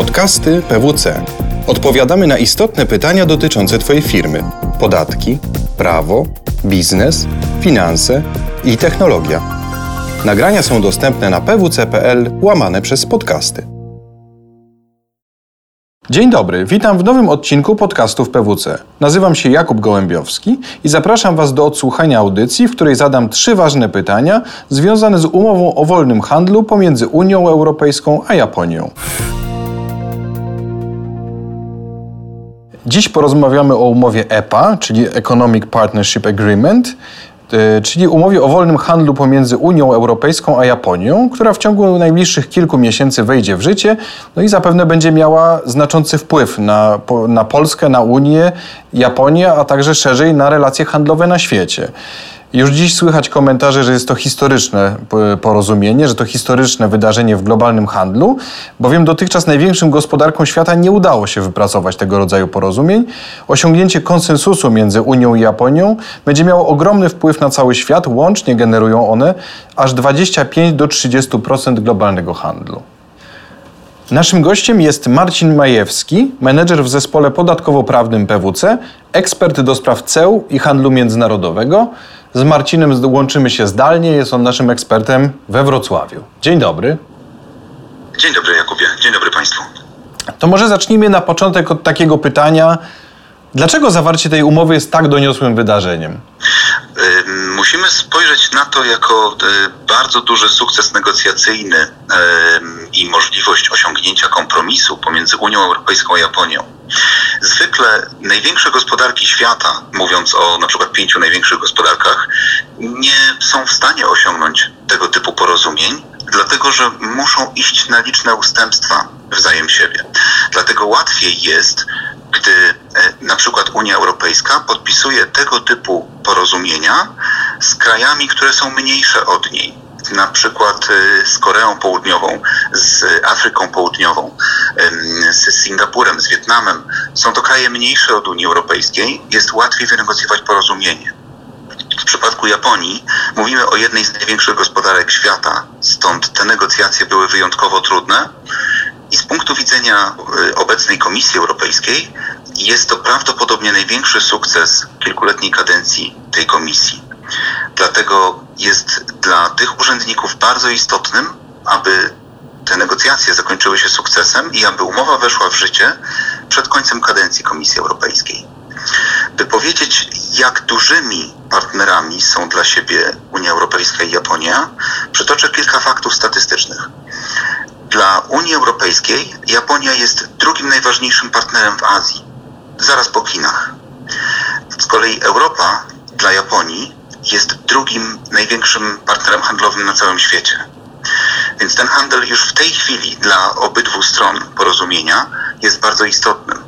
Podcasty PWC. Odpowiadamy na istotne pytania dotyczące Twojej firmy: podatki, prawo, biznes, finanse i technologia. Nagrania są dostępne na pwc.pl łamane przez podcasty. Dzień dobry, witam w nowym odcinku podcastów PWC. Nazywam się Jakub Gołębiowski i zapraszam Was do odsłuchania audycji, w której zadam trzy ważne pytania związane z umową o wolnym handlu pomiędzy Unią Europejską a Japonią. Dziś porozmawiamy o umowie EPA, czyli Economic Partnership Agreement, e, czyli umowie o wolnym handlu pomiędzy Unią Europejską a Japonią, która w ciągu najbliższych kilku miesięcy wejdzie w życie no i zapewne będzie miała znaczący wpływ na, na Polskę, na Unię, Japonię, a także szerzej na relacje handlowe na świecie. Już dziś słychać komentarze, że jest to historyczne porozumienie, że to historyczne wydarzenie w globalnym handlu, bowiem dotychczas największym gospodarkom świata nie udało się wypracować tego rodzaju porozumień. Osiągnięcie konsensusu między Unią i Japonią będzie miało ogromny wpływ na cały świat, łącznie generują one aż 25 do 30% globalnego handlu. Naszym gościem jest Marcin Majewski, menedżer w zespole podatkowo-prawnym PWC, ekspert do spraw ceł i handlu międzynarodowego. Z Marcinem łączymy się zdalnie, jest on naszym ekspertem we Wrocławiu. Dzień dobry. Dzień dobry Jakubie, dzień dobry Państwu. To może zacznijmy na początek od takiego pytania. Dlaczego zawarcie tej umowy jest tak doniosłym wydarzeniem? Musimy spojrzeć na to jako y, bardzo duży sukces negocjacyjny i możliwość osiągnięcia kompromisu pomiędzy Unią Europejską a Japonią. Zwykle największe gospodarki świata, mówiąc o na przykład pięciu największych gospodarkach, nie są w stanie osiągnąć tego typu porozumień, dlatego że muszą iść na liczne ustępstwa wzajem siebie. Dlatego łatwiej jest, gdy e, na przykład Unia Europejska podpisuje tego typu porozumienia z krajami, które są mniejsze od niej na przykład y, z Koreą Południową, z Afryką Południową, z Singapurem, z Wietnamem. Są to kraje mniejsze od Unii Europejskiej, jest łatwiej wynegocjować porozumienie. W przypadku Japonii mówimy o jednej z największych gospodarek świata, stąd te negocjacje były wyjątkowo trudne. I z punktu widzenia y, obecnej Komisji Europejskiej jest to prawdopodobnie największy sukces kilkuletniej kadencji tej komisji. Dlatego jest dla tych urzędników bardzo istotnym, aby te negocjacje zakończyły się sukcesem i aby umowa weszła w życie przed końcem kadencji Komisji Europejskiej. By powiedzieć, jak dużymi partnerami są dla siebie Unia Europejska i Japonia, przytoczę kilka faktów statystycznych. Dla Unii Europejskiej Japonia jest drugim najważniejszym partnerem w Azji, zaraz po Chinach. Z kolei Europa dla Japonii jest drugim największym partnerem handlowym na całym świecie. Więc ten handel już w tej chwili dla obydwu stron porozumienia jest bardzo istotnym.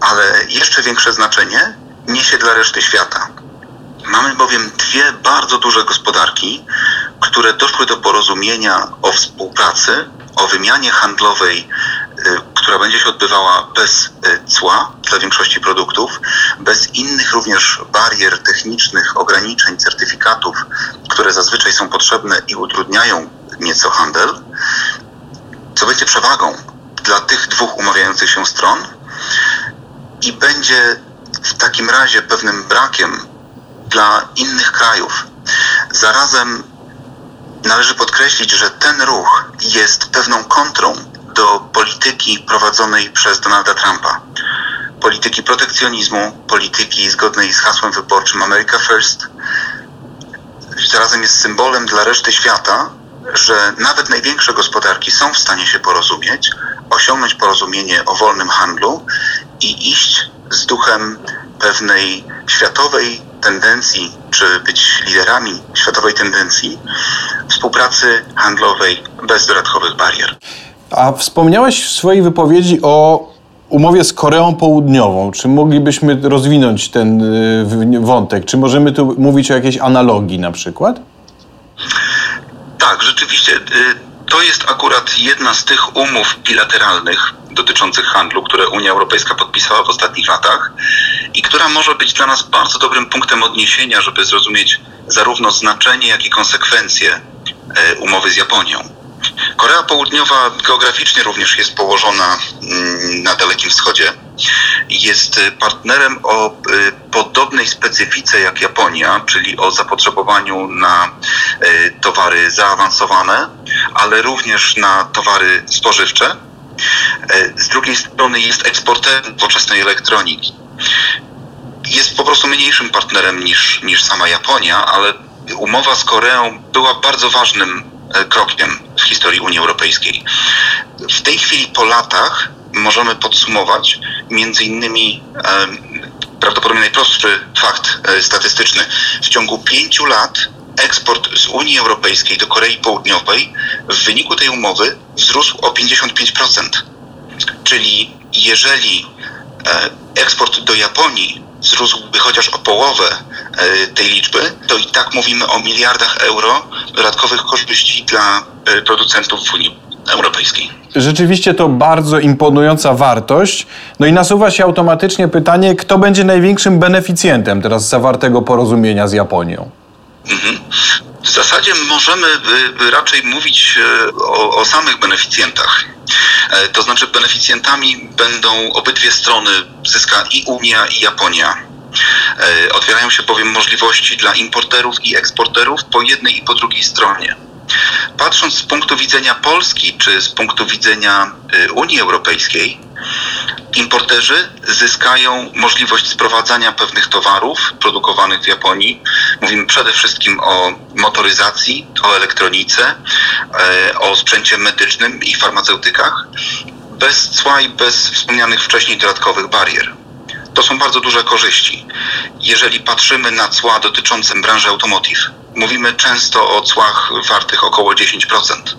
Ale jeszcze większe znaczenie niesie dla reszty świata. Mamy bowiem dwie bardzo duże gospodarki, które doszły do porozumienia o współpracy, o wymianie handlowej która będzie się odbywała bez y, cła dla większości produktów, bez innych również barier technicznych, ograniczeń, certyfikatów, które zazwyczaj są potrzebne i utrudniają nieco handel, co będzie przewagą dla tych dwóch umawiających się stron i będzie w takim razie pewnym brakiem dla innych krajów. Zarazem należy podkreślić, że ten ruch jest pewną kontrą do polityki prowadzonej przez Donalda Trumpa. Polityki protekcjonizmu, polityki zgodnej z hasłem wyborczym America First. Zarazem jest symbolem dla reszty świata, że nawet największe gospodarki są w stanie się porozumieć, osiągnąć porozumienie o wolnym handlu i iść z duchem pewnej światowej tendencji, czy być liderami światowej tendencji współpracy handlowej bez dodatkowych barier. A wspomniałeś w swojej wypowiedzi o umowie z Koreą Południową. Czy moglibyśmy rozwinąć ten y, wątek? Czy możemy tu mówić o jakiejś analogii na przykład? Tak, rzeczywiście. Y, to jest akurat jedna z tych umów bilateralnych dotyczących handlu, które Unia Europejska podpisała w ostatnich latach i która może być dla nas bardzo dobrym punktem odniesienia, żeby zrozumieć zarówno znaczenie, jak i konsekwencje y, umowy z Japonią. Korea Południowa geograficznie również jest położona mm, na Dalekim Wschodzie. Jest partnerem o y, podobnej specyfice jak Japonia, czyli o zapotrzebowaniu na y, towary zaawansowane, ale również na towary spożywcze. Y, z drugiej strony jest eksporterem nowoczesnej elektroniki. Jest po prostu mniejszym partnerem niż, niż sama Japonia, ale umowa z Koreą była bardzo ważnym krokiem w historii Unii Europejskiej. W tej chwili po latach możemy podsumować między innymi e, prawdopodobnie najprostszy fakt e, statystyczny. W ciągu pięciu lat eksport z Unii Europejskiej do Korei Południowej w wyniku tej umowy wzrósł o 55%. Czyli jeżeli eksport do Japonii wzrósłby chociaż o połowę e, tej liczby, to i tak mówimy o miliardach euro dodatkowych korzyści dla e, producentów w Unii Europejskiej. Rzeczywiście to bardzo imponująca wartość. No i nasuwa się automatycznie pytanie, kto będzie największym beneficjentem teraz zawartego porozumienia z Japonią? Mhm. W zasadzie możemy raczej mówić e, o, o samych beneficjentach. E, to znaczy beneficjentami będą obydwie strony, zyska i Unia i Japonia. E, otwierają się bowiem możliwości dla importerów i eksporterów po jednej i po drugiej stronie. Patrząc z punktu widzenia Polski czy z punktu widzenia Unii Europejskiej, Importerzy zyskają możliwość sprowadzania pewnych towarów produkowanych w Japonii. Mówimy przede wszystkim o motoryzacji, o elektronice, e, o sprzęcie medycznym i farmaceutykach, bez cła i bez wspomnianych wcześniej dodatkowych barier. To są bardzo duże korzyści. Jeżeli patrzymy na cła dotyczące branży automotive, mówimy często o cłach wartych około 10%.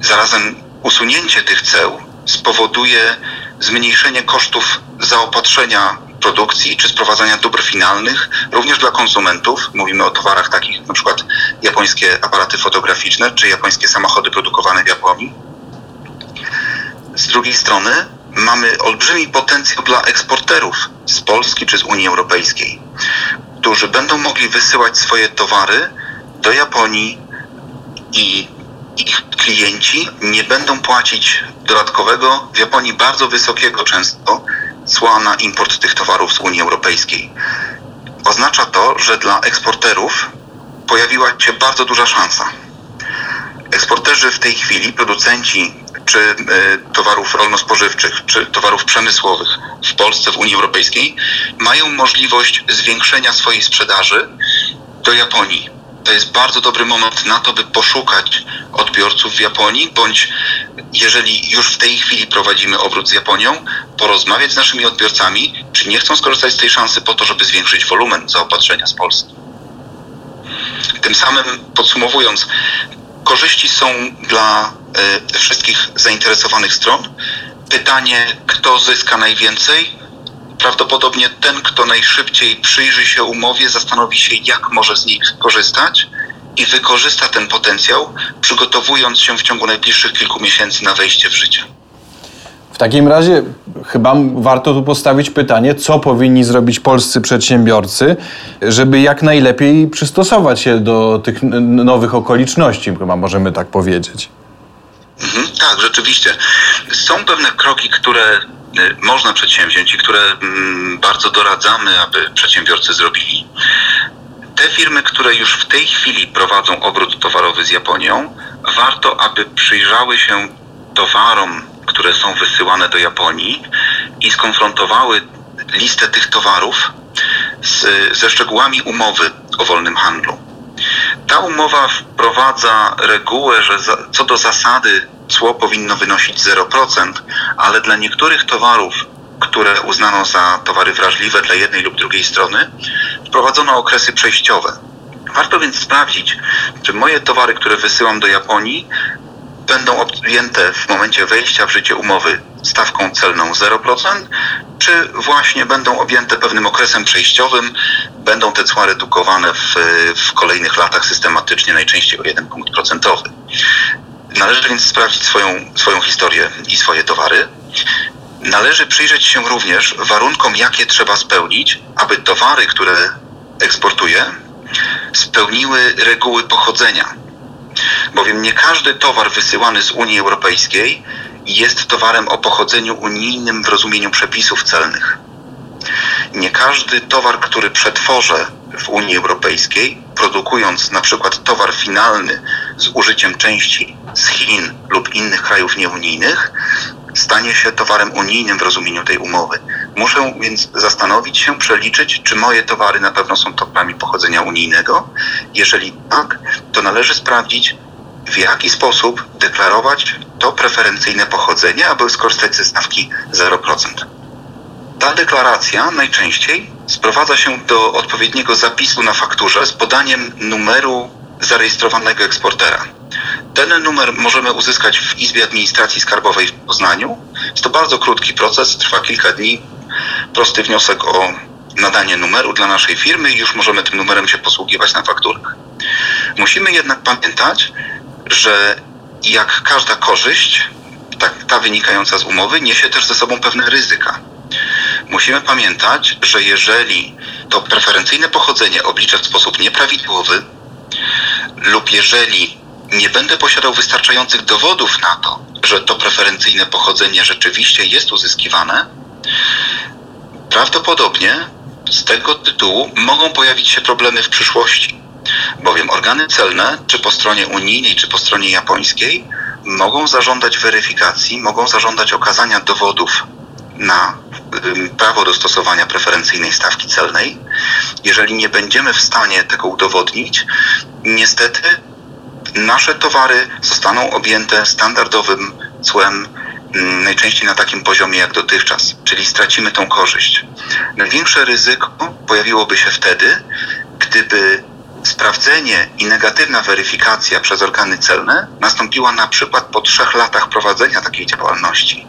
Zarazem usunięcie tych ceł spowoduje zmniejszenie kosztów zaopatrzenia produkcji czy sprowadzania dóbr finalnych, również dla konsumentów. Mówimy o towarach takich na przykład japońskie aparaty fotograficzne czy japońskie samochody produkowane w Japonii. Z drugiej strony mamy olbrzymi potencjał dla eksporterów z Polski czy z Unii Europejskiej, którzy będą mogli wysyłać swoje towary do Japonii i klienci nie będą płacić dodatkowego, w Japonii bardzo wysokiego często, cła na import tych towarów z Unii Europejskiej. Oznacza to, że dla eksporterów pojawiła się bardzo duża szansa. Eksporterzy w tej chwili, producenci czy y, towarów rolno-spożywczych, czy towarów przemysłowych w Polsce, w Unii Europejskiej, mają możliwość zwiększenia swojej sprzedaży do Japonii to jest bardzo dobry moment na to, by poszukać odbiorców w Japonii, bądź jeżeli już w tej chwili prowadzimy obrót z Japonią, porozmawiać z naszymi odbiorcami, czy nie chcą skorzystać z tej szansy po to, żeby zwiększyć wolumen zaopatrzenia z Polski. Tym samym podsumowując, korzyści są dla y, wszystkich zainteresowanych stron. Pytanie, kto zyska najwięcej, prawdopodobnie ten, kto najszybciej przyjrzy się umowie, zastanowi się, jak może z niej korzystać i wykorzysta ten potencjał, przygotowując się w ciągu najbliższych kilku miesięcy na wejście w życie. W takim razie chyba warto tu postawić pytanie, co powinni zrobić polscy przedsiębiorcy, żeby jak najlepiej przystosować się do tych nowych okoliczności, chyba możemy tak powiedzieć. Mhm, tak, rzeczywiście. Są pewne kroki, które Y, można przedsięwziąć i które mm, bardzo doradzamy, aby przedsiębiorcy zrobili. Te firmy, które już w tej chwili prowadzą obrót towarowy z Japonią, warto, aby przyjrzały się towarom, które są wysyłane do Japonii i skonfrontowały listę tych towarów z, ze szczegółami umowy o wolnym handlu. Ta umowa wprowadza regułę, że za, co do zasady cło powinno wynosić 0%, ale dla niektórych towarów, które uznano za towary wrażliwe dla jednej lub drugiej strony, wprowadzono okresy przejściowe. Warto więc sprawdzić, czy moje towary, które wysyłam do Japonii, będą objęte w momencie wejścia w życie umowy stawką celną 0%, czy właśnie będą objęte pewnym okresem przejściowym, będą te cła redukowane w, w kolejnych latach systematycznie, najczęściej o 1 punkt procentowy. Należy więc sprawdzić swoją, swoją historię i swoje towary. Należy przyjrzeć się również warunkom, jakie trzeba spełnić, aby towary, które eksportuję, spełniły reguły pochodzenia bowiem nie każdy towar wysyłany z Unii Europejskiej jest towarem o pochodzeniu unijnym w rozumieniu przepisów celnych. Nie każdy towar, który przetworzę w Unii Europejskiej, produkując na przykład towar finalny z użyciem części z Chin lub innych krajów nieunijnych, stanie się towarem unijnym w rozumieniu tej umowy. Muszę więc zastanowić się, przeliczyć, czy moje towary na pewno są towarami pochodzenia unijnego. Jeżeli tak, to należy sprawdzić, w jaki sposób deklarować to preferencyjne pochodzenie, aby skorzystać ze stawki 0%. Ta deklaracja najczęściej sprowadza się do odpowiedniego zapisu na fakturze z podaniem numeru zarejestrowanego eksportera. Ten numer możemy uzyskać w Izbie Administracji Skarbowej w Poznaniu. Jest to bardzo krótki proces, trwa kilka dni. Prosty wniosek o nadanie numeru dla naszej firmy i już możemy tym numerem się posługiwać na fakturach. Musimy jednak pamiętać, że jak każda korzyść, tak, ta wynikająca z umowy, niesie też ze sobą pewne ryzyka. Musimy pamiętać, że jeżeli to preferencyjne pochodzenie obliczę w sposób nieprawidłowy, lub jeżeli nie będę posiadał wystarczających dowodów na to, że to preferencyjne pochodzenie rzeczywiście jest uzyskiwane, prawdopodobnie z tego tytułu mogą pojawić się problemy w przyszłości, bowiem organy celne, czy po stronie unijnej, czy po stronie japońskiej, mogą zażądać weryfikacji, mogą zażądać okazania dowodów na prawo do stosowania preferencyjnej stawki celnej. Jeżeli nie będziemy w stanie tego udowodnić, niestety nasze towary zostaną objęte standardowym cłem, najczęściej na takim poziomie jak dotychczas, czyli stracimy tą korzyść. Największe ryzyko pojawiłoby się wtedy, gdyby sprawdzenie i negatywna weryfikacja przez organy celne nastąpiła na przykład po trzech latach prowadzenia takiej działalności.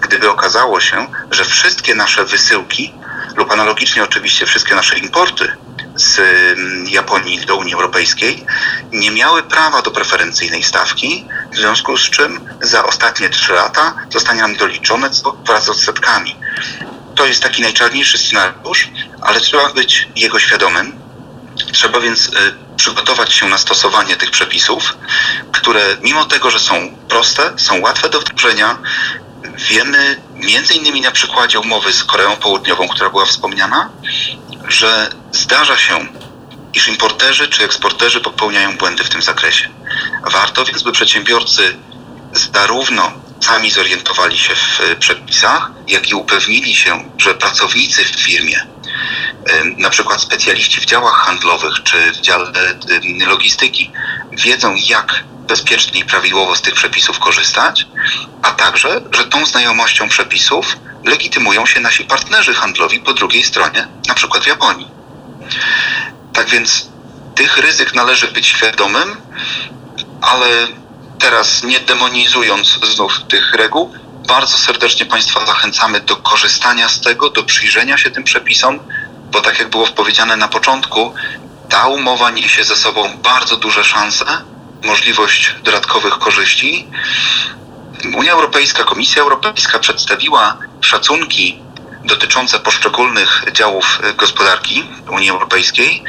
Gdyby okazało się, że wszystkie nasze wysyłki lub analogicznie oczywiście wszystkie nasze importy z mm, Japonii do Unii Europejskiej nie miały prawa do preferencyjnej stawki, w związku z czym za ostatnie trzy lata zostanie nam doliczone wraz z odsetkami. To jest taki najczarniejszy scenariusz, ale trzeba być jego świadomym. Trzeba więc y, przygotować się na stosowanie tych przepisów, które mimo tego, że są proste, są łatwe do wdrożenia, wiemy między innymi na przykładzie umowy z Koreą Południową, która była wspomniana, że zdarza się, iż importerzy czy eksporterzy popełniają błędy w tym zakresie. Warto więc, by przedsiębiorcy zarówno sami zorientowali się w przepisach, jak i upewnili się, że pracownicy w firmie, na przykład specjaliści w działach handlowych czy w dziale logistyki, wiedzą, jak bezpiecznie i prawidłowo z tych przepisów korzystać, a także, że tą znajomością przepisów legitymują się nasi partnerzy handlowi po drugiej stronie, na przykład w Japonii. Tak więc tych ryzyk należy być świadomym, ale teraz nie demonizując znów tych reguł, bardzo serdecznie Państwa zachęcamy do korzystania z tego, do przyjrzenia się tym przepisom, bo tak jak było powiedziane na początku, ta umowa niesie ze sobą bardzo duże szanse, możliwość dodatkowych korzyści. Unia Europejska, Komisja Europejska przedstawiła szacunki dotyczące poszczególnych działów gospodarki Unii Europejskiej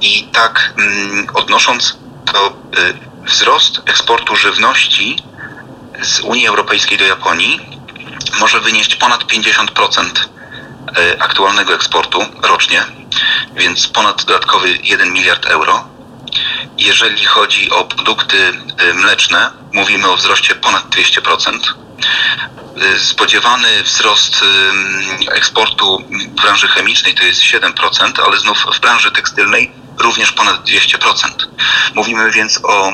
i tak mm, odnosząc to y, wzrost eksportu żywności z Unii Europejskiej do Japonii może wynieść ponad 50% y, aktualnego eksportu rocznie, więc ponad dodatkowy 1 miliard euro. Jeżeli chodzi o produkty y, mleczne, mówimy o wzroście ponad 200%. Y, spodziewany wzrost eksportu w branży chemicznej to jest 7%, ale znów w branży tekstylnej również ponad 200%. Mówimy więc o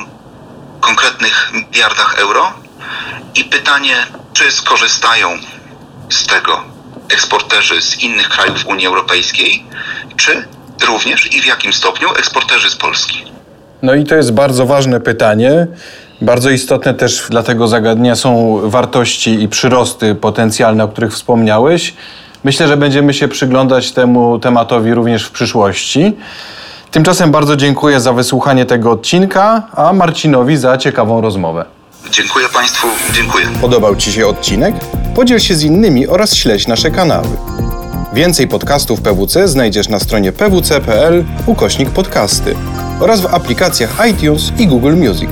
konkretnych miliardach euro i pytanie, czy skorzystają z tego eksporterzy z innych krajów Unii Europejskiej, czy również i w jakim stopniu eksporterzy z Polski. No i to jest bardzo ważne pytanie. Bardzo istotne też dla tego zagadnienia są wartości i przyrosty potencjalne, o których wspomniałeś. Myślę, że będziemy się przyglądać temu tematowi również w przyszłości. Tymczasem bardzo dziękuję za wysłuchanie tego odcinka, a Marcinowi za ciekawą rozmowę. Dziękuję Państwu, dziękuję. Podobał Ci się odcinek? Podziel się z innymi oraz śledź nasze kanały. Więcej podcastów PWC znajdziesz na stronie pwc.pl ukośnik podcasty. oraz w aplikacjach iTunes i Google Music.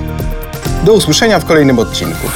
Do usłyszenia w kolejnym odcinku.